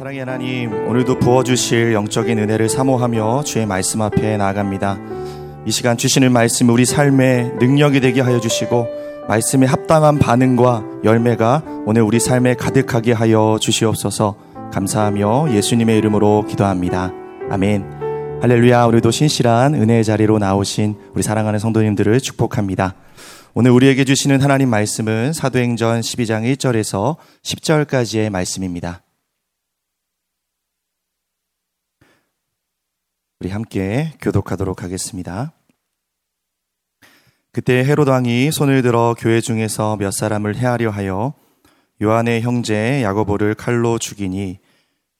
사랑의 하나님, 오늘도 부어주실 영적인 은혜를 사모하며 주의 말씀 앞에 나아갑니다. 이 시간 주시는 말씀 우리 삶의 능력이 되게 하여 주시고 말씀에 합당한 반응과 열매가 오늘 우리 삶에 가득하게 하여 주시옵소서 감사하며 예수님의 이름으로 기도합니다. 아멘. 할렐루야, 오늘도 신실한 은혜의 자리로 나오신 우리 사랑하는 성도님들을 축복합니다. 오늘 우리에게 주시는 하나님 말씀은 사도행전 12장 1절에서 10절까지의 말씀입니다. 우리 함께 교독하도록 하겠습니다. 그때 헤롯 왕이 손을 들어 교회 중에서 몇 사람을 해하려 하여 요한의 형제 야고보를 칼로 죽이니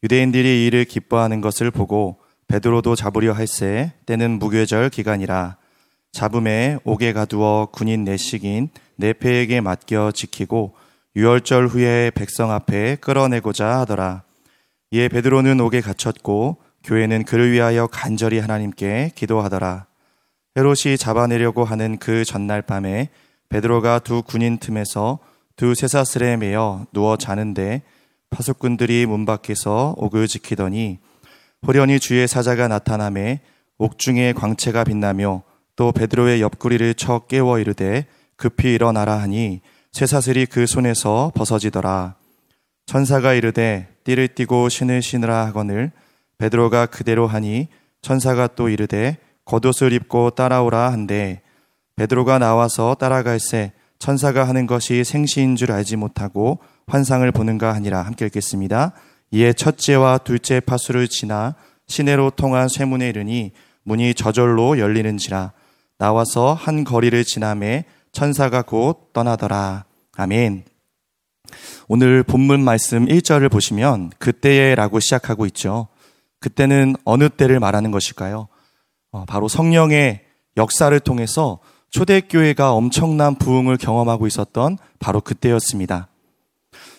유대인들이 이를 기뻐하는 것을 보고 베드로도 잡으려 할세 때는 무교절 기간이라 잡음에 옥에 가두어 군인 내식인 네페에게 맡겨 지키고 유월절 후에 백성 앞에 끌어내고자 하더라. 이에 베드로는 옥에 갇혔고 교회는 그를 위하여 간절히 하나님께 기도하더라. 헤롯이 잡아내려고 하는 그 전날 밤에 베드로가 두 군인 틈에서 두 쇠사슬에 매어 누워 자는데 파수꾼들이 문 밖에서 옥을 지키더니 호련히 주의 사자가 나타남에 옥중에 광채가 빛나며 또 베드로의 옆구리를 쳐 깨워 이르되 급히 일어나라 하니 쇠사슬이 그 손에서 벗어지더라. 천사가 이르되 띠를 띠고 신을 신으라 하거늘 베드로가 그대로 하니 천사가 또 이르되 겉옷을 입고 따라오라 한데 베드로가 나와서 따라갈새 천사가 하는 것이 생시인 줄 알지 못하고 환상을 보는가 하니라 함께 읽겠습니다. 이에 첫째와 둘째 파수를 지나 시내로 통한 쇠문에 이르니 문이 저절로 열리는지라 나와서 한 거리를 지나매 천사가 곧 떠나더라. 아멘. 오늘 본문 말씀 1절을 보시면 그때에라고 시작하고 있죠. 그때는 어느 때를 말하는 것일까요? 어, 바로 성령의 역사를 통해서 초대교회가 엄청난 부흥을 경험하고 있었던 바로 그때였습니다.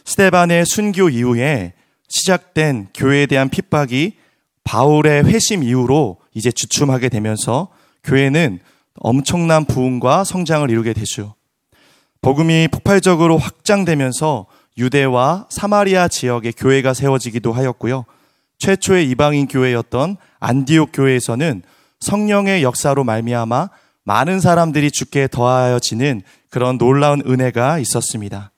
스테반의 순교 이후에 시작된 교회에 대한 핍박이 바울의 회심 이후로 이제 주춤하게 되면서 교회는 엄청난 부흥과 성장을 이루게 되죠. 복음이 폭발적으로 확장되면서 유대와 사마리아 지역의 교회가 세워지기도 하였고요. 최초의 이방인 교회였던 안디옥 교회에서는 성령의 역사로 말미암아 많은 사람들이 죽게 더하여지는 그런 놀라운 은혜가 있었습니다.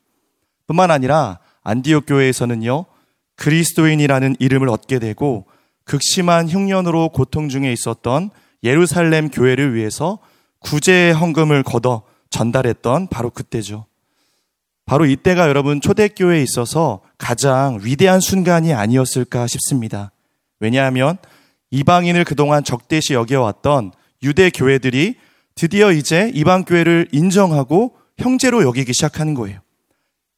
뿐만 아니라 안디옥 교회에서는요, 그리스도인이라는 이름을 얻게 되고 극심한 흉년으로 고통 중에 있었던 예루살렘 교회를 위해서 구제의 헌금을 걷어 전달했던 바로 그때죠. 바로 이때가 여러분 초대교회에 있어서 가장 위대한 순간이 아니었을까 싶습니다. 왜냐하면 이방인을 그동안 적대시 여겨왔던 유대 교회들이 드디어 이제 이방 교회를 인정하고 형제로 여기기 시작하는 거예요.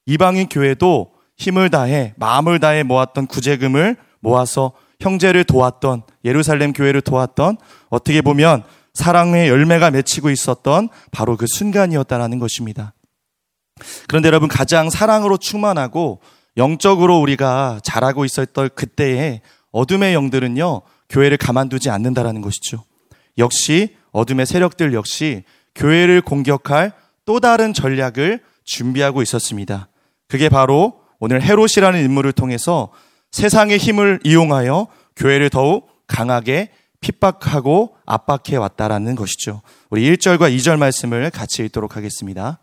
이방인 교회도 힘을 다해 마음을 다해 모았던 구제금을 모아서 형제를 도왔던 예루살렘 교회를 도왔던 어떻게 보면 사랑의 열매가 맺히고 있었던 바로 그 순간이었다라는 것입니다. 그런데 여러분 가장 사랑으로 충만하고 영적으로 우리가 잘하고 있었던 그때에 어둠의 영들은요 교회를 가만두지 않는다라는 것이죠. 역시 어둠의 세력들 역시 교회를 공격할 또 다른 전략을 준비하고 있었습니다. 그게 바로 오늘 헤롯이라는 인물을 통해서 세상의 힘을 이용하여 교회를 더욱 강하게 핍박하고 압박해 왔다라는 것이죠. 우리 1절과 2절 말씀을 같이 읽도록 하겠습니다.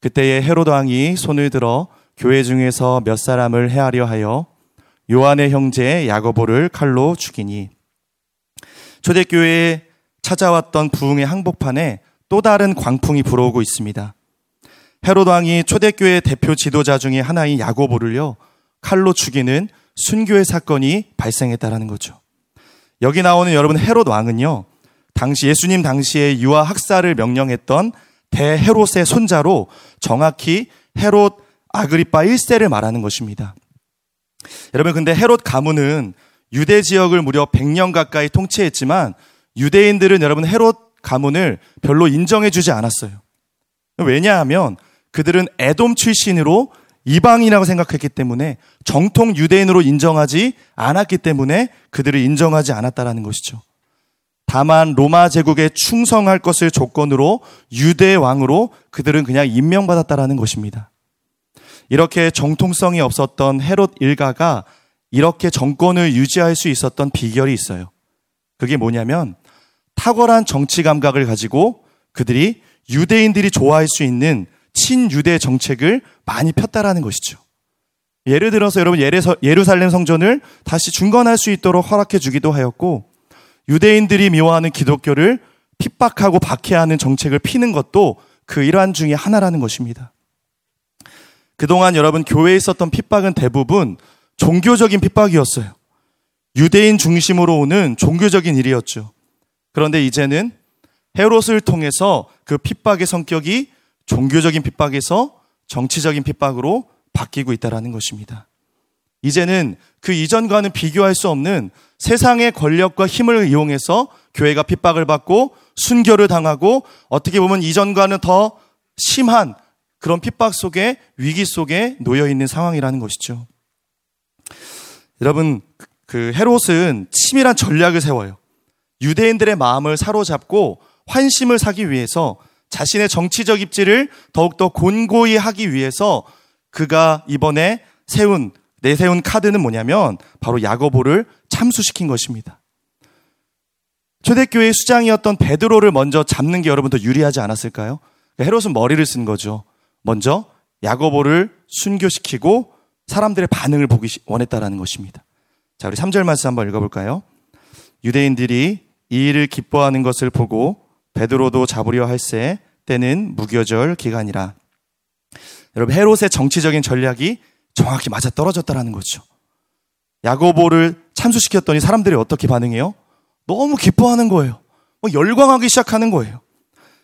그때에 헤롯 왕이 손을 들어 교회 중에서 몇 사람을 해하려 하여 요한의 형제 야고보를 칼로 죽이니 초대교회에 찾아왔던 부흥의 항복판에 또 다른 광풍이 불어오고 있습니다. 헤롯 왕이 초대교회 대표 지도자 중에 하나인 야고보를요 칼로 죽이는 순교의 사건이 발생했다라는 거죠. 여기 나오는 여러분 헤롯 왕은요 당시 예수님 당시에 유아 학살을 명령했던 대헤롯의 손자로 정확히 헤롯 아그리파 1세를 말하는 것입니다. 여러분 근데 헤롯 가문은 유대 지역을 무려 100년 가까이 통치했지만 유대인들은 여러분 헤롯 가문을 별로 인정해 주지 않았어요. 왜냐하면 그들은 에돔 출신으로 이방이라고 생각했기 때문에 정통 유대인으로 인정하지 않았기 때문에 그들을 인정하지 않았다라는 것이죠. 다만 로마 제국에 충성할 것을 조건으로 유대 왕으로 그들은 그냥 임명받았다라는 것입니다. 이렇게 정통성이 없었던 헤롯 일가가 이렇게 정권을 유지할 수 있었던 비결이 있어요. 그게 뭐냐면 탁월한 정치 감각을 가지고 그들이 유대인들이 좋아할 수 있는 친유대 정책을 많이 폈다라는 것이죠. 예를 들어서 여러분 예루살렘 성전을 다시 중건할 수 있도록 허락해 주기도 하였고 유대인들이 미워하는 기독교를 핍박하고 박해하는 정책을 피는 것도 그 일환 중의 하나라는 것입니다. 그동안 여러분 교회에 있었던 핍박은 대부분 종교적인 핍박이었어요. 유대인 중심으로 오는 종교적인 일이었죠. 그런데 이제는 헤롯을 통해서 그 핍박의 성격이 종교적인 핍박에서 정치적인 핍박으로 바뀌고 있다라는 것입니다. 이제는 그 이전과는 비교할 수 없는 세상의 권력과 힘을 이용해서 교회가 핍박을 받고 순교를 당하고 어떻게 보면 이전과는 더 심한 그런 핍박 속에 위기 속에 놓여 있는 상황이라는 것이죠. 여러분 그 헤롯은 치밀한 전략을 세워요. 유대인들의 마음을 사로잡고 환심을 사기 위해서 자신의 정치적 입지를 더욱더 곤고히 하기 위해서 그가 이번에 세운 내세운 카드는 뭐냐면 바로 야고보를 참수시킨 것입니다. 초대교회 수장이었던 베드로를 먼저 잡는 게 여러분 더 유리하지 않았을까요? 헤롯은 머리를 쓴 거죠. 먼저 야고보를 순교시키고 사람들의 반응을 보기 원했다라는 것입니다. 자, 우리 3절 말씀 한번 읽어볼까요? 유대인들이 이 일을 기뻐하는 것을 보고 베드로도 잡으려 할새 때는 무교절 기간이라. 여러분 헤롯의 정치적인 전략이 정확히 맞아 떨어졌다라는 거죠. 야고보를 참수시켰더니 사람들이 어떻게 반응해요? 너무 기뻐하는 거예요. 뭐 열광하기 시작하는 거예요.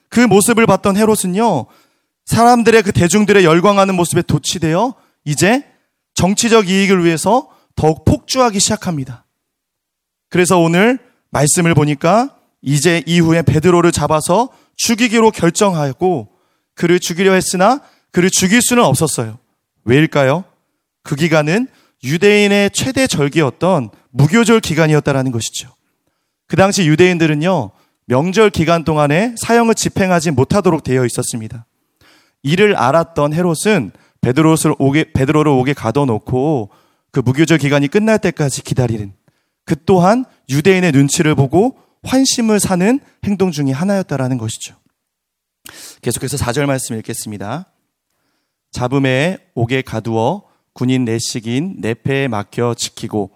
그 모습을 봤던 헤롯은요, 사람들의 그 대중들의 열광하는 모습에 도취되어 이제 정치적 이익을 위해서 더욱 폭주하기 시작합니다. 그래서 오늘 말씀을 보니까 이제 이후에 베드로를 잡아서 죽이기로 결정하고 그를 죽이려 했으나 그를 죽일 수는 없었어요. 왜일까요? 그 기간은 유대인의 최대 절기였던 무교절 기간이었다라는 것이죠. 그 당시 유대인들은요, 명절 기간 동안에 사형을 집행하지 못하도록 되어 있었습니다. 이를 알았던 헤롯은 베드로를 오게, 베드로를 오게 가둬놓고 그 무교절 기간이 끝날 때까지 기다리는 그 또한 유대인의 눈치를 보고 환심을 사는 행동 중의 하나였다라는 것이죠. 계속해서 4절 말씀 읽겠습니다. 잡음에 옥에 가두어 군인 내식인 내패에 막혀 지키고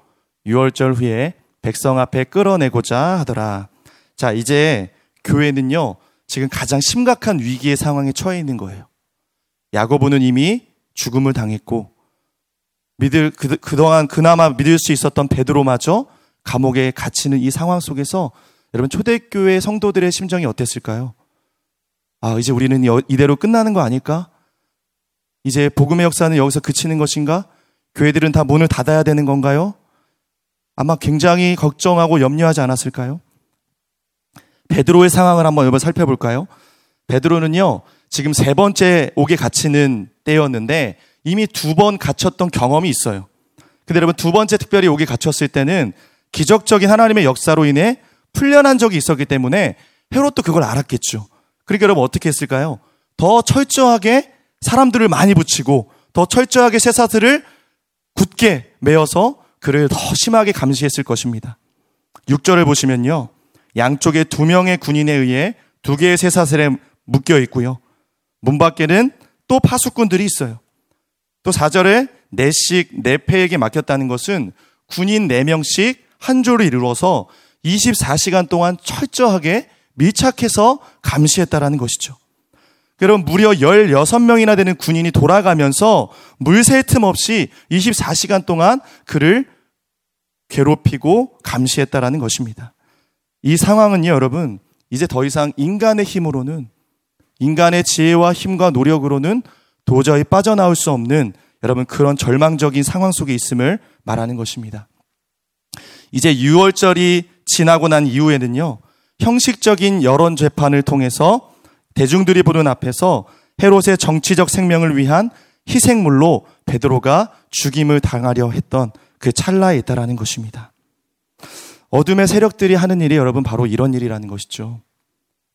6월절 후에 백성 앞에 끌어내고자 하더라. 자, 이제 교회는요, 지금 가장 심각한 위기의 상황에 처해 있는 거예요. 야고보는 이미 죽음을 당했고, 믿을, 그, 그동안 그나마 믿을 수 있었던 베드로마저 감옥에 갇히는 이 상황 속에서 여러분 초대교회 성도들의 심정이 어땠을까요? 아, 이제 우리는 이대로 끝나는 거 아닐까? 이제 복음의 역사는 여기서 그치는 것인가? 교회들은 다 문을 닫아야 되는 건가요? 아마 굉장히 걱정하고 염려하지 않았을까요? 베드로의 상황을 한번 여러분 살펴볼까요? 베드로는요, 지금 세 번째 옥에 갇히는 때였는데 이미 두 번 갇혔던 경험이 있어요. 근데 여러분 두 번째 특별히 옥에 갇혔을 때는 기적적인 하나님의 역사로 인해 풀려난 적이 있었기 때문에 헤롯도 그걸 알았겠죠. 그러니까 여러분 어떻게 했을까요? 더 철저하게 사람들을 많이 붙이고 더 철저하게 쇠사슬을 굳게 메어서 그를 더 심하게 감시했을 것입니다. 6절을 보시면요. 양쪽에 두 명의 군인에 의해 두 개의 쇠사슬에 묶여 있고요. 문 밖에는 또 파수꾼들이 있어요. 또 4절에 네씩 네패에게 맡겼다는 것은 군인 4명씩 한 조를 이루어서 24시간 동안 철저하게 밀착해서 감시했다라는 것이죠. 여러분 무려 16명이나 되는 군인이 돌아가면서 물새 틈 없이 24시간 동안 그를 괴롭히고 감시했다라는 것입니다. 이 상황은요, 여러분, 이제 더 이상 인간의 힘으로는 인간의 지혜와 힘과 노력으로는 도저히 빠져나올 수 없는 여러분 그런 절망적인 상황 속에 있음을 말하는 것입니다. 이제 6월절이 지나고 난 이후에는요, 형식적인 여론 재판을 통해서 대중들이 보는 앞에서 헤롯의 정치적 생명을 위한 희생물로 베드로가 죽임을 당하려 했던 그 찰나에 있다라는 것입니다. 어둠의 세력들이 하는 일이 여러분 바로 이런 일이라는 것이죠.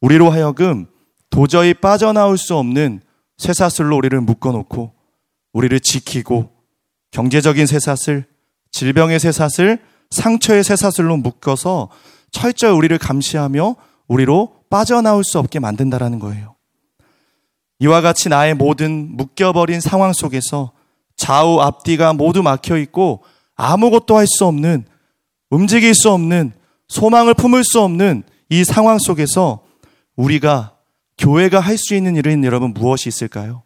우리로 하여금 도저히 빠져나올 수 없는 쇠사슬로 우리를 묶어놓고 우리를 지키고 경제적인 쇠사슬, 질병의 쇠사슬, 상처의 쇠사슬로 묶어서 철저히 우리를 감시하며 우리로 빠져나올 수 없게 만든다라는 거예요. 이와 같이 나의 모든 묶여버린 상황 속에서 좌우 앞뒤가 모두 막혀 있고 아무것도 할 수 없는 움직일 수 없는 소망을 품을 수 없는 이 상황 속에서 우리가 교회가 할 수 있는 일은 여러분 무엇이 있을까요?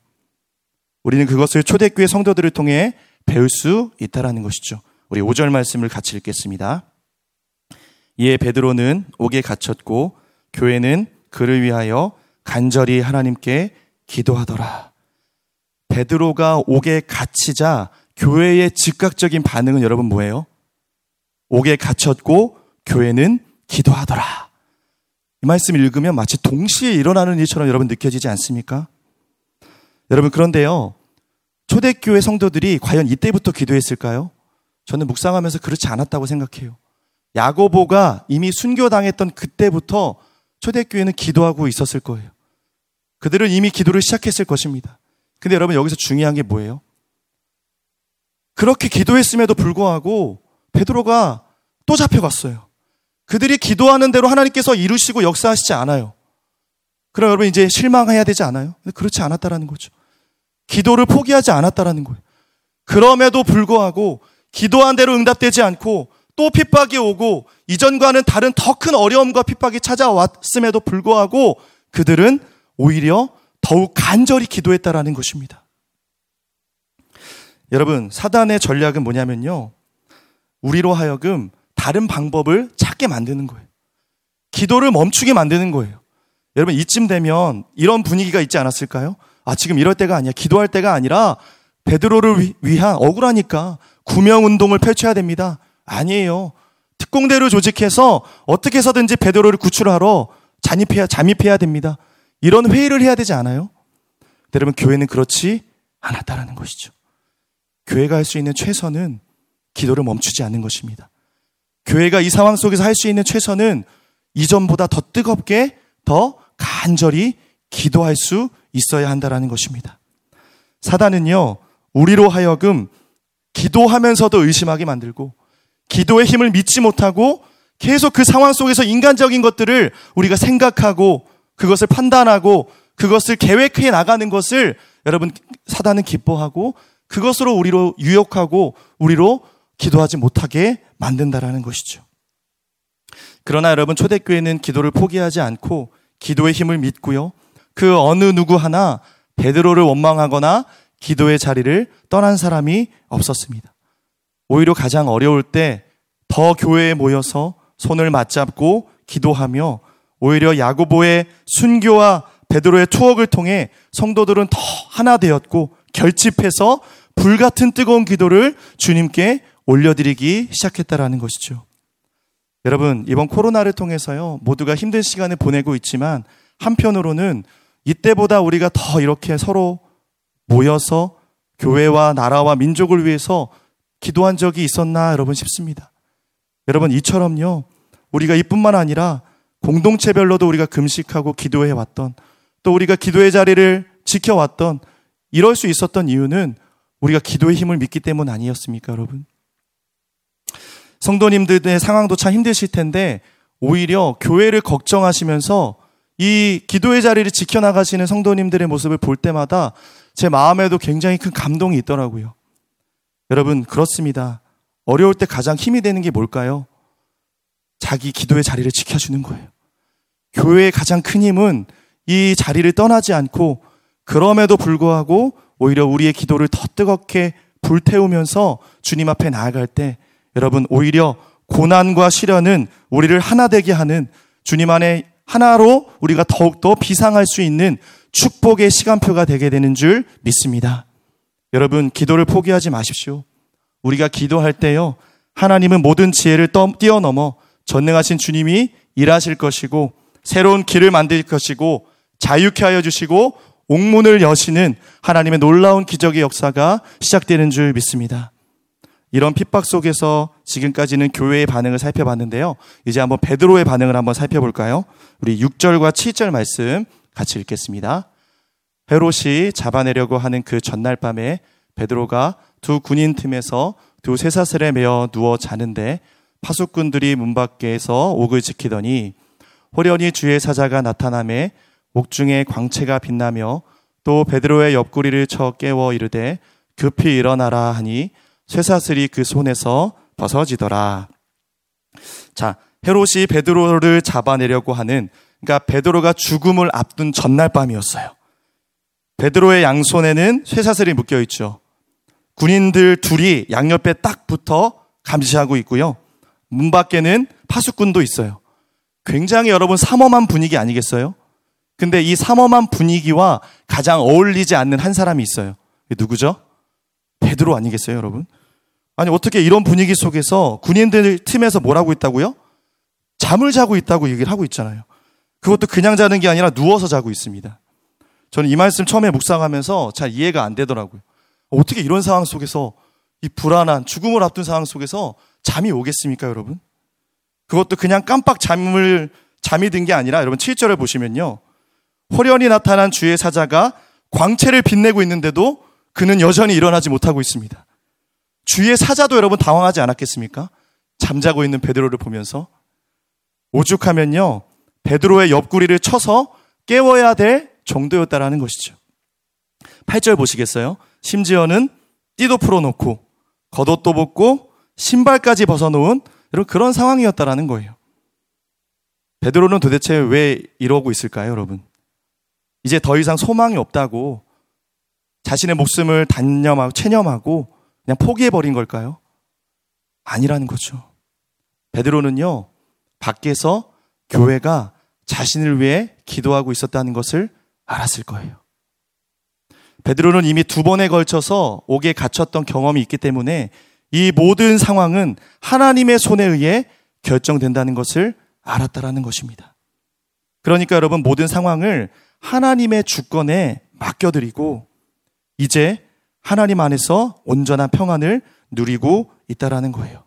우리는 그것을 초대교회 성도들을 통해 배울 수 있다라는 것이죠. 우리 5절 말씀을 같이 읽겠습니다. 이에 베드로는 옥에 갇혔고 교회는 그를 위하여 간절히 하나님께 기도하더라. 베드로가 옥에 갇히자 교회의 즉각적인 반응은 여러분 뭐예요? 옥에 갇혔고 교회는 기도하더라. 이 말씀 읽으면 마치 동시에 일어나는 일처럼 여러분 느껴지지 않습니까? 여러분 그런데요. 초대교회 성도들이 과연 이때부터 기도했을까요? 저는 묵상하면서 그렇지 않았다고 생각해요. 야고보가 이미 순교당했던 그때부터 초대교회는 기도하고 있었을 거예요. 그들은 이미 기도를 시작했을 것입니다. 근데 여러분 여기서 중요한 게 뭐예요? 그렇게 기도했음에도 불구하고 베드로가 또 잡혀갔어요. 그들이 기도하는 대로 하나님께서 이루시고 역사하시지 않아요. 그럼 여러분 이제 실망해야 되지 않아요? 그렇지 않았다라는 거죠. 기도를 포기하지 않았다라는 거예요. 그럼에도 불구하고 기도한 대로 응답되지 않고 또 핍박이 오고 이전과는 다른 더 큰 어려움과 핍박이 찾아왔음에도 불구하고 그들은 오히려 더욱 간절히 기도했다라는 것입니다. 여러분, 사단의 전략은 뭐냐면요. 우리로 하여금 다른 방법을 찾게 만드는 거예요. 기도를 멈추게 만드는 거예요. 여러분, 이쯤 되면 이런 분위기가 있지 않았을까요? 아, 지금 이럴 때가 아니야. 기도할 때가 아니라 베드로를 위 한 억울하니까 구명 운동을 펼쳐야 됩니다. 아니에요. 특공대를 조직해서 어떻게 해서든지 베드로를 구출하러 잠입해야, 잠입해야 됩니다. 이런 회의를 해야 되지 않아요? 여러분, 교회는 그렇지 않았다라는 것이죠. 교회가 할 수 있는 최선은 기도를 멈추지 않는 것입니다. 교회가 이 상황 속에서 할 수 있는 최선은 이전보다 더 뜨겁게, 더 간절히 기도할 수 있어야 한다라는 것입니다. 사단은요, 우리로 하여금 기도하면서도 의심하게 만들고, 기도의 힘을 믿지 못하고, 계속 그 상황 속에서 인간적인 것들을 우리가 생각하고, 그것을 판단하고, 그것을 계획해 나가는 것을 여러분, 사단은 기뻐하고, 그것으로 우리로 유혹하고, 우리로 기도하지 못하게 만든다라는 것이죠. 그러나 여러분, 초대교회는 기도를 포기하지 않고, 기도의 힘을 믿고요. 그 어느 누구 하나 베드로를 원망하거나 기도의 자리를 떠난 사람이 없었습니다. 오히려 가장 어려울 때 더 교회에 모여서 손을 맞잡고 기도하며 오히려 야고보의 순교와 베드로의 투억을 통해 성도들은 더 하나 되었고 결집해서 불같은 뜨거운 기도를 주님께 올려드리기 시작했다라는 것이죠. 여러분, 이번 코로나를 통해서요, 모두가 힘든 시간을 보내고 있지만 한편으로는 이때보다 우리가 더 이렇게 서로 모여서 교회와 나라와 민족을 위해서 기도한 적이 있었나 여러분 싶습니다. 여러분 이처럼요. 우리가 이뿐만 아니라 공동체별로도 우리가 금식하고 기도해 왔던 또 우리가 기도의 자리를 지켜왔던 이럴 수 있었던 이유는 우리가 기도의 힘을 믿기 때문 아니었습니까, 여러분? 성도님들의 상황도 참 힘드실 텐데 오히려 교회를 걱정하시면서 이 기도의 자리를 지켜나가시는 성도님들의 모습을 볼 때마다 제 마음에도 굉장히 큰 감동이 있더라고요. 여러분, 그렇습니다. 어려울 때 가장 힘이 되는 게 뭘까요? 자기 기도의 자리를 지켜주는 거예요. 교회의 가장 큰 힘은 이 자리를 떠나지 않고 그럼에도 불구하고 오히려 우리의 기도를 더 뜨겁게 불태우면서 주님 앞에 나아갈 때 여러분 오히려 고난과 시련은 우리를 하나 되게 하는 주님 안에 하나로 우리가 더욱더 비상할 수 있는 축복의 시간표가 되게 되는 줄 믿습니다. 여러분, 기도를 포기하지 마십시오. 우리가 기도할 때요, 하나님은 모든 지혜를 뛰어넘어 전능하신 주님이 일하실 것이고, 새로운 길을 만들 것이고, 자유케 하여 주시고, 옥문을 여시는 하나님의 놀라운 기적의 역사가 시작되는 줄 믿습니다. 이런 핍박 속에서 지금까지는 교회의 반응을 살펴봤는데요. 이제 한번 베드로의 반응을 한번 살펴볼까요? 우리 6절과 7절 말씀 같이 읽겠습니다. 헤롯이 잡아내려고 하는 그 전날 밤에 베드로가 두 군인 틈에서 두 쇠사슬에 매어 누워 자는데 파수꾼들이 문 밖에서 옥을 지키더니 호련히 주의 사자가 나타남에 옥중에 광채가 빛나며 또 베드로의 옆구리를 쳐 깨워 이르되 급히 일어나라 하니 쇠사슬이 그 손에서 벗어지더라. 자, 헤롯이 베드로를 잡아내려고 하는 그러니까 베드로가 죽음을 앞둔 전날 밤이었어요. 베드로의 양손에는 쇠사슬이 묶여 있죠. 군인들 둘이 양옆에 딱 붙어 감시하고 있고요. 문 밖에는 파수꾼도 있어요. 굉장히 여러분 삼엄한 분위기 아니겠어요? 근데 이 삼엄한 분위기와 가장 어울리지 않는 한 사람이 있어요. 누구죠? 베드로 아니겠어요, 여러분? 아니, 어떻게 이런 분위기 속에서 군인들 팀에서 뭐라고 있다고요? 잠을 자고 있다고 얘기를 하고 있잖아요. 그것도 그냥 자는 게 아니라 누워서 자고 있습니다. 저는 이 말씀 처음에 묵상하면서 잘 이해가 안 되더라고요. 어떻게 이런 상황 속에서 이 불안한 죽음을 앞둔 상황 속에서 잠이 오겠습니까, 여러분? 그것도 그냥 깜빡 잠을 잠이 든 게 아니라 여러분 7절을 보시면요. 호련히 나타난 주의 사자가 광채를 빛내고 있는데도 그는 여전히 일어나지 못하고 있습니다. 주의 사자도 여러분 당황하지 않았겠습니까? 잠자고 있는 베드로를 보면서 오죽하면요. 베드로의 옆구리를 쳐서 깨워야 될 정도였다라는 것이죠. 8절 보시겠어요? 심지어는 띠도 풀어놓고 겉옷도 벗고 신발까지 벗어놓은 그런 상황이었다라는 거예요. 베드로는 도대체 왜 이러고 있을까요, 여러분? 이제 더 이상 소망이 없다고 자신의 목숨을 단념하고 체념하고 그냥 포기해버린 걸까요? 아니라는 거죠. 베드로는요, 밖에서 교회가 자신을 위해 기도하고 있었다는 것을 알았을 거예요. 베드로는 이미 두 번에 걸쳐서 옥에 갇혔던 경험이 있기 때문에 이 모든 상황은 하나님의 손에 의해 결정된다는 것을 알았다라는 것입니다. 그러니까 여러분 모든 상황을 하나님의 주권에 맡겨드리고 이제 하나님 안에서 온전한 평안을 누리고 있다라는 거예요.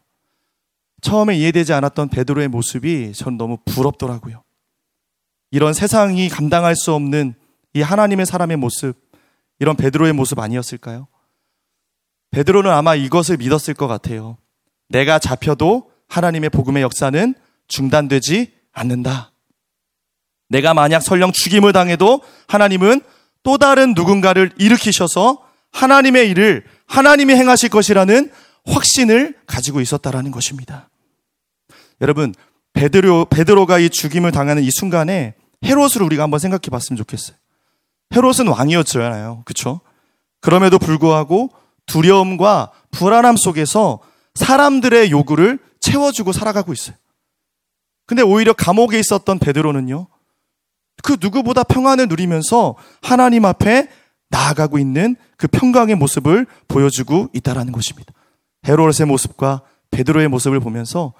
처음에 이해되지 않았던 베드로의 모습이 전 너무 부럽더라고요. 이런 세상이 감당할 수 없는 이 하나님의 사람의 모습, 이런 베드로의 모습 아니었을까요? 베드로는 아마 이것을 믿었을 것 같아요. 내가 잡혀도 하나님의 복음의 역사는 중단되지 않는다. 내가 만약 설령 죽임을 당해도 하나님은 또 다른 누군가를 일으키셔서 하나님의 일을 하나님이 행하실 것이라는 확신을 가지고 있었다라는 것입니다. 여러분, 베드로, 베드로가 이 죽임을 당하는 이 순간에 헤롯을 우리가 한번 생각해 봤으면 좋겠어요. 헤롯은 왕이었잖아요. 그쵸? 그럼에도 불구하고 두려움과 불안함 속에서 사람들의 요구를 채워주고 살아가고 있어요. 근데 오히려 감옥에 있었던 베드로는요, 그 누구보다 평안을 누리면서 하나님 앞에 나아가고 있는 그 평강의 모습을 보여주고 있다라는 것입니다. 헤롯의 모습과 베드로의 모습을 보면서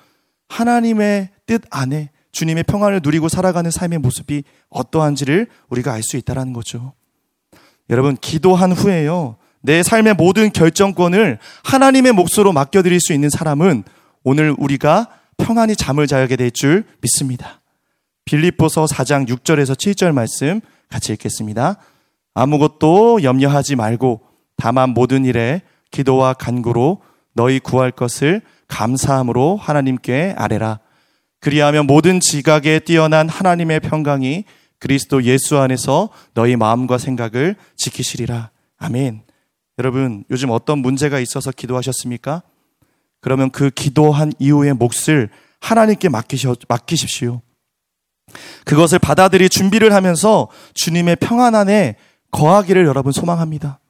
하나님의 뜻 안에 주님의 평안을 누리고 살아가는 삶의 모습이 어떠한지를 우리가 알 수 있다라는 거죠. 여러분, 기도한 후에요. 내 삶의 모든 결정권을 하나님의 몫으로 맡겨드릴 수 있는 사람은 오늘 우리가 평안히 잠을 자게 될 줄 믿습니다. 빌립보서 4장 6절에서 7절 말씀 같이 읽겠습니다. 아무것도 염려하지 말고 다만 모든 일에 기도와 간구로 너희 구할 것을 감사함으로 하나님께 아뢰라. 그리하면 모든 지각에 뛰어난 하나님의 평강이 그리스도 예수 안에서 너희 마음과 생각을 지키시리라. 아멘. 여러분, 요즘 어떤 문제가 있어서 기도하셨습니까? 그러면 그 기도한 이후의 몫을 하나님께 맡기셔, 맡기십시오. 그것을 받아들이 준비를 하면서 주님의 평안 안에 거하기를 여러분 소망합니다.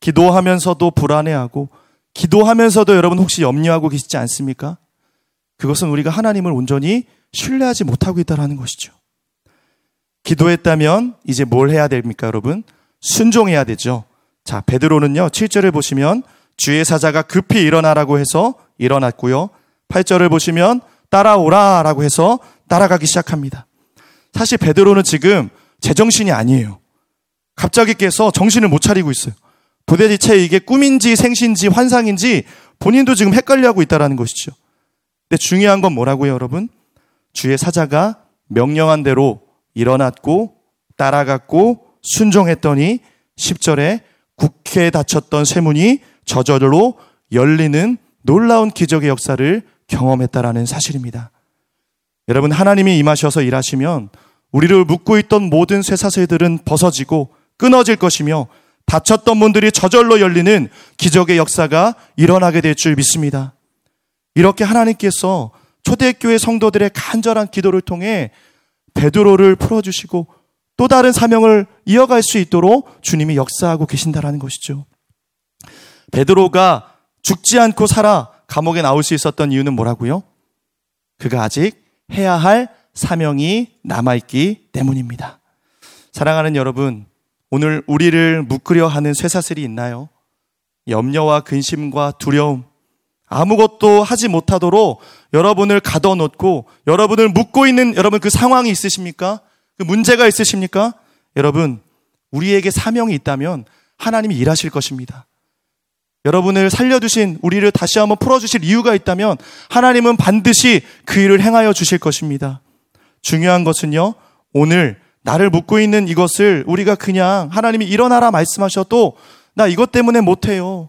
기도하면서도 불안해하고 기도하면서도 여러분 혹시 염려하고 계시지 않습니까? 그것은 우리가 하나님을 온전히 신뢰하지 못하고 있다는 것이죠. 기도했다면 이제 뭘 해야 됩니까, 여러분? 순종해야 되죠. 자, 베드로는요, 7절을 보시면 주의 사자가 급히 일어나라고 해서 일어났고요. 8절을 보시면 따라오라라고 해서 따라가기 시작합니다. 사실 베드로는 지금 제정신이 아니에요. 갑자기 깨서 정신을 못 차리고 있어요. 도대체 이게 꿈인지 생신지 환상인지 본인도 지금 헷갈려하고 있다라는 것이죠. 근데 중요한 건 뭐라고요, 여러분? 주의 사자가 명령한 대로 일어났고 따라갔고 순종했더니 10절에 국회에 닫혔던 쇠문이 저절로 열리는 놀라운 기적의 역사를 경험했다라는 사실입니다. 여러분, 하나님이 임하셔서 일하시면 우리를 묶고 있던 모든 쇠사슬들은 벗어지고 끊어질 것이며 닫혔던 문들이 저절로 열리는 기적의 역사가 일어나게 될 줄 믿습니다. 이렇게 하나님께서 초대교회 성도들의 간절한 기도를 통해 베드로를 풀어주시고 또 다른 사명을 이어갈 수 있도록 주님이 역사하고 계신다라는 것이죠. 베드로가 죽지 않고 살아 감옥에 나올 수 있었던 이유는 뭐라고요? 그가 아직 해야 할 사명이 남아있기 때문입니다. 사랑하는 여러분, 오늘 우리를 묶으려 하는 쇠사슬이 있나요? 염려와 근심과 두려움, 아무것도 하지 못하도록 여러분을 가둬놓고 여러분을 묶고 있는 여러분 그 상황이 있으십니까? 그 문제가 있으십니까? 여러분, 우리에게 사명이 있다면 하나님이 일하실 것입니다. 여러분을 살려주신 우리를 다시 한번 풀어주실 이유가 있다면 하나님은 반드시 그 일을 행하여 주실 것입니다. 중요한 것은요, 오늘 나를 묶고 있는 이것을 우리가 그냥 하나님이 일어나라 말씀하셔도 나 이것 때문에 못해요.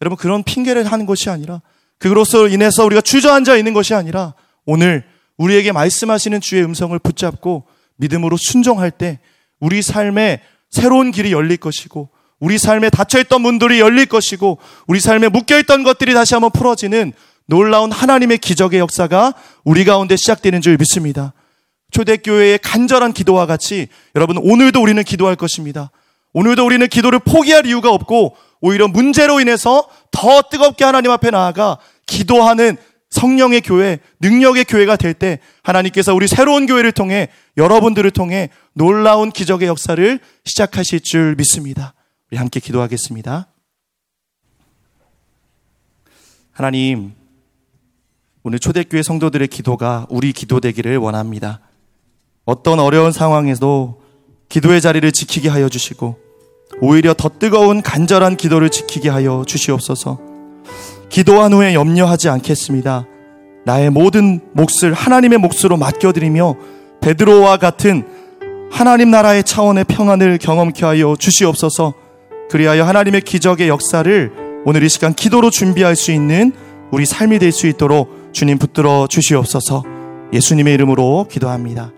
여러분 그런 핑계를 하는 것이 아니라 그것으로 인해서 우리가 주저앉아 있는 것이 아니라 오늘 우리에게 말씀하시는 주의 음성을 붙잡고 믿음으로 순종할 때 우리 삶에 새로운 길이 열릴 것이고 우리 삶에 닫혀있던 문들이 열릴 것이고 우리 삶에 묶여있던 것들이 다시 한번 풀어지는 놀라운 하나님의 기적의 역사가 우리 가운데 시작되는 줄 믿습니다. 초대교회의 간절한 기도와 같이 여러분 오늘도 우리는 기도할 것입니다. 오늘도 우리는 기도를 포기할 이유가 없고 오히려 문제로 인해서 더 뜨겁게 하나님 앞에 나아가 기도하는 성령의 교회, 능력의 교회가 될 때 하나님께서 우리 새로운 교회를 통해 여러분들을 통해 놀라운 기적의 역사를 시작하실 줄 믿습니다. 우리 함께 기도하겠습니다. 하나님, 오늘 초대교회 성도들의 기도가 우리 기도되기를 원합니다. 어떤 어려운 상황에도 기도의 자리를 지키게 하여 주시고 오히려 더 뜨거운 간절한 기도를 지키게 하여 주시옵소서. 기도한 후에 염려하지 않겠습니다. 나의 모든 몫을 하나님의 몫으로 맡겨드리며 베드로와 같은 하나님 나라의 차원의 평안을 경험케 하여 주시옵소서. 그리하여 하나님의 기적의 역사를 오늘 이 시간 기도로 준비할 수 있는 우리 삶이 될 수 있도록 주님 붙들어 주시옵소서. 예수님의 이름으로 기도합니다.